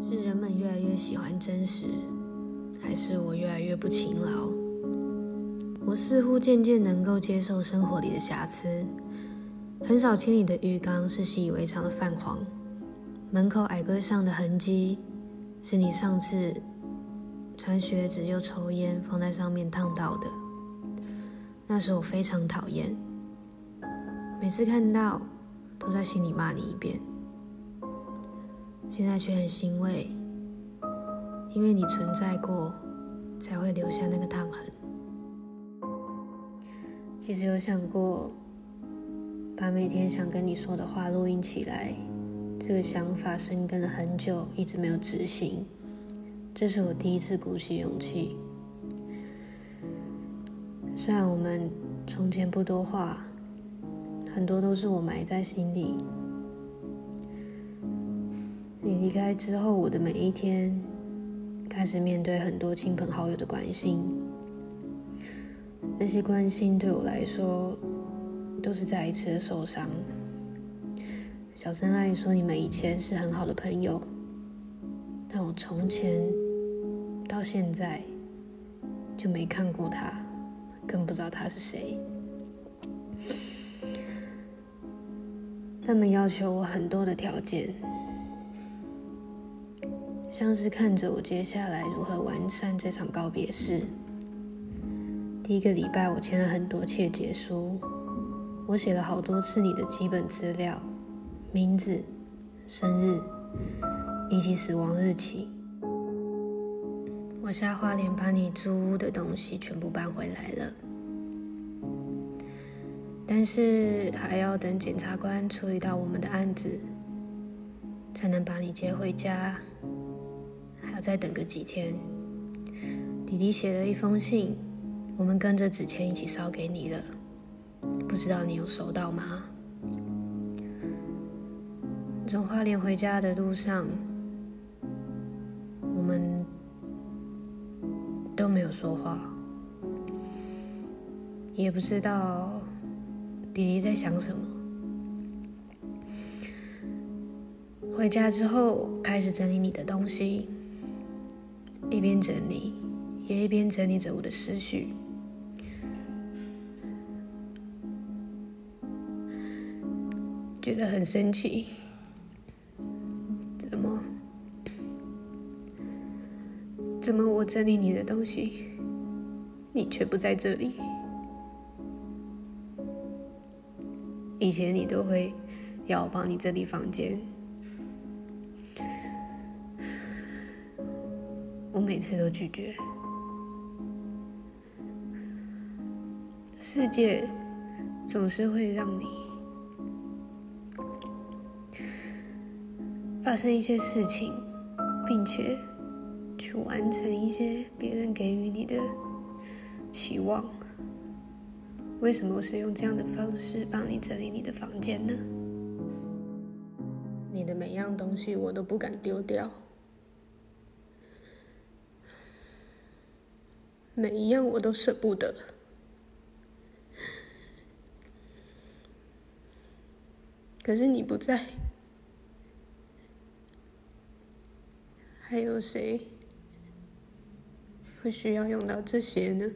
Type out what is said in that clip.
是人们越来越喜欢真实，还是我越来越不勤劳？我似乎渐渐能够接受生活里的瑕疵。很少清理的浴缸是习以为常的泛黄，门口矮柜上的痕迹是你上次穿靴子又抽烟放在上面烫到的。那时我非常讨厌，每次看到都在心里骂你一遍。现在却很欣慰，因为你存在过，才会留下那个烫痕。其实有想过，把每天想跟你说的话录音起来，这个想法生根了很久，一直没有执行。这是我第一次鼓起勇气。虽然我们从前不多话，很多都是我埋在心里。你离开之后，我的每一天开始面对很多亲朋好友的关心。那些关心对我来说，都是再一次的受伤。小森阿姨说，你们以前是很好的朋友，但我从前到现在就没看过他，更不知道他是谁。他们要求我很多的条件。像是看着我接下来如何完善这场告别式。第一个礼拜，我签了很多切结书，我写了好多次你的基本资料、名字、生日以及死亡日期。我下花莲把你租屋的东西全部搬回来了，但是还要等检察官处理到我们的案子，才能把你接回家。再等个几天，弟弟写了一封信，我们跟着纸钱一起烧给你了，不知道你有收到吗？从花莲回家的路上，我们都没有说话，也不知道弟弟在想什么。回家之后，开始整理你的东西。一边整理，也一边整理着我的思绪，觉得很生气。怎么？怎么我整理你的东西，你却不在这里？以前你都会要我帮你整理房间。我每次都拒绝。世界总是会让你发生一些事情，并且去完成一些别人给予你的期望。为什么我是用这样的方式帮你整理你的房间呢？你的每样东西我都不敢丢掉。每一样我都舍不得，可是你不在，还有谁会需要用到这些呢？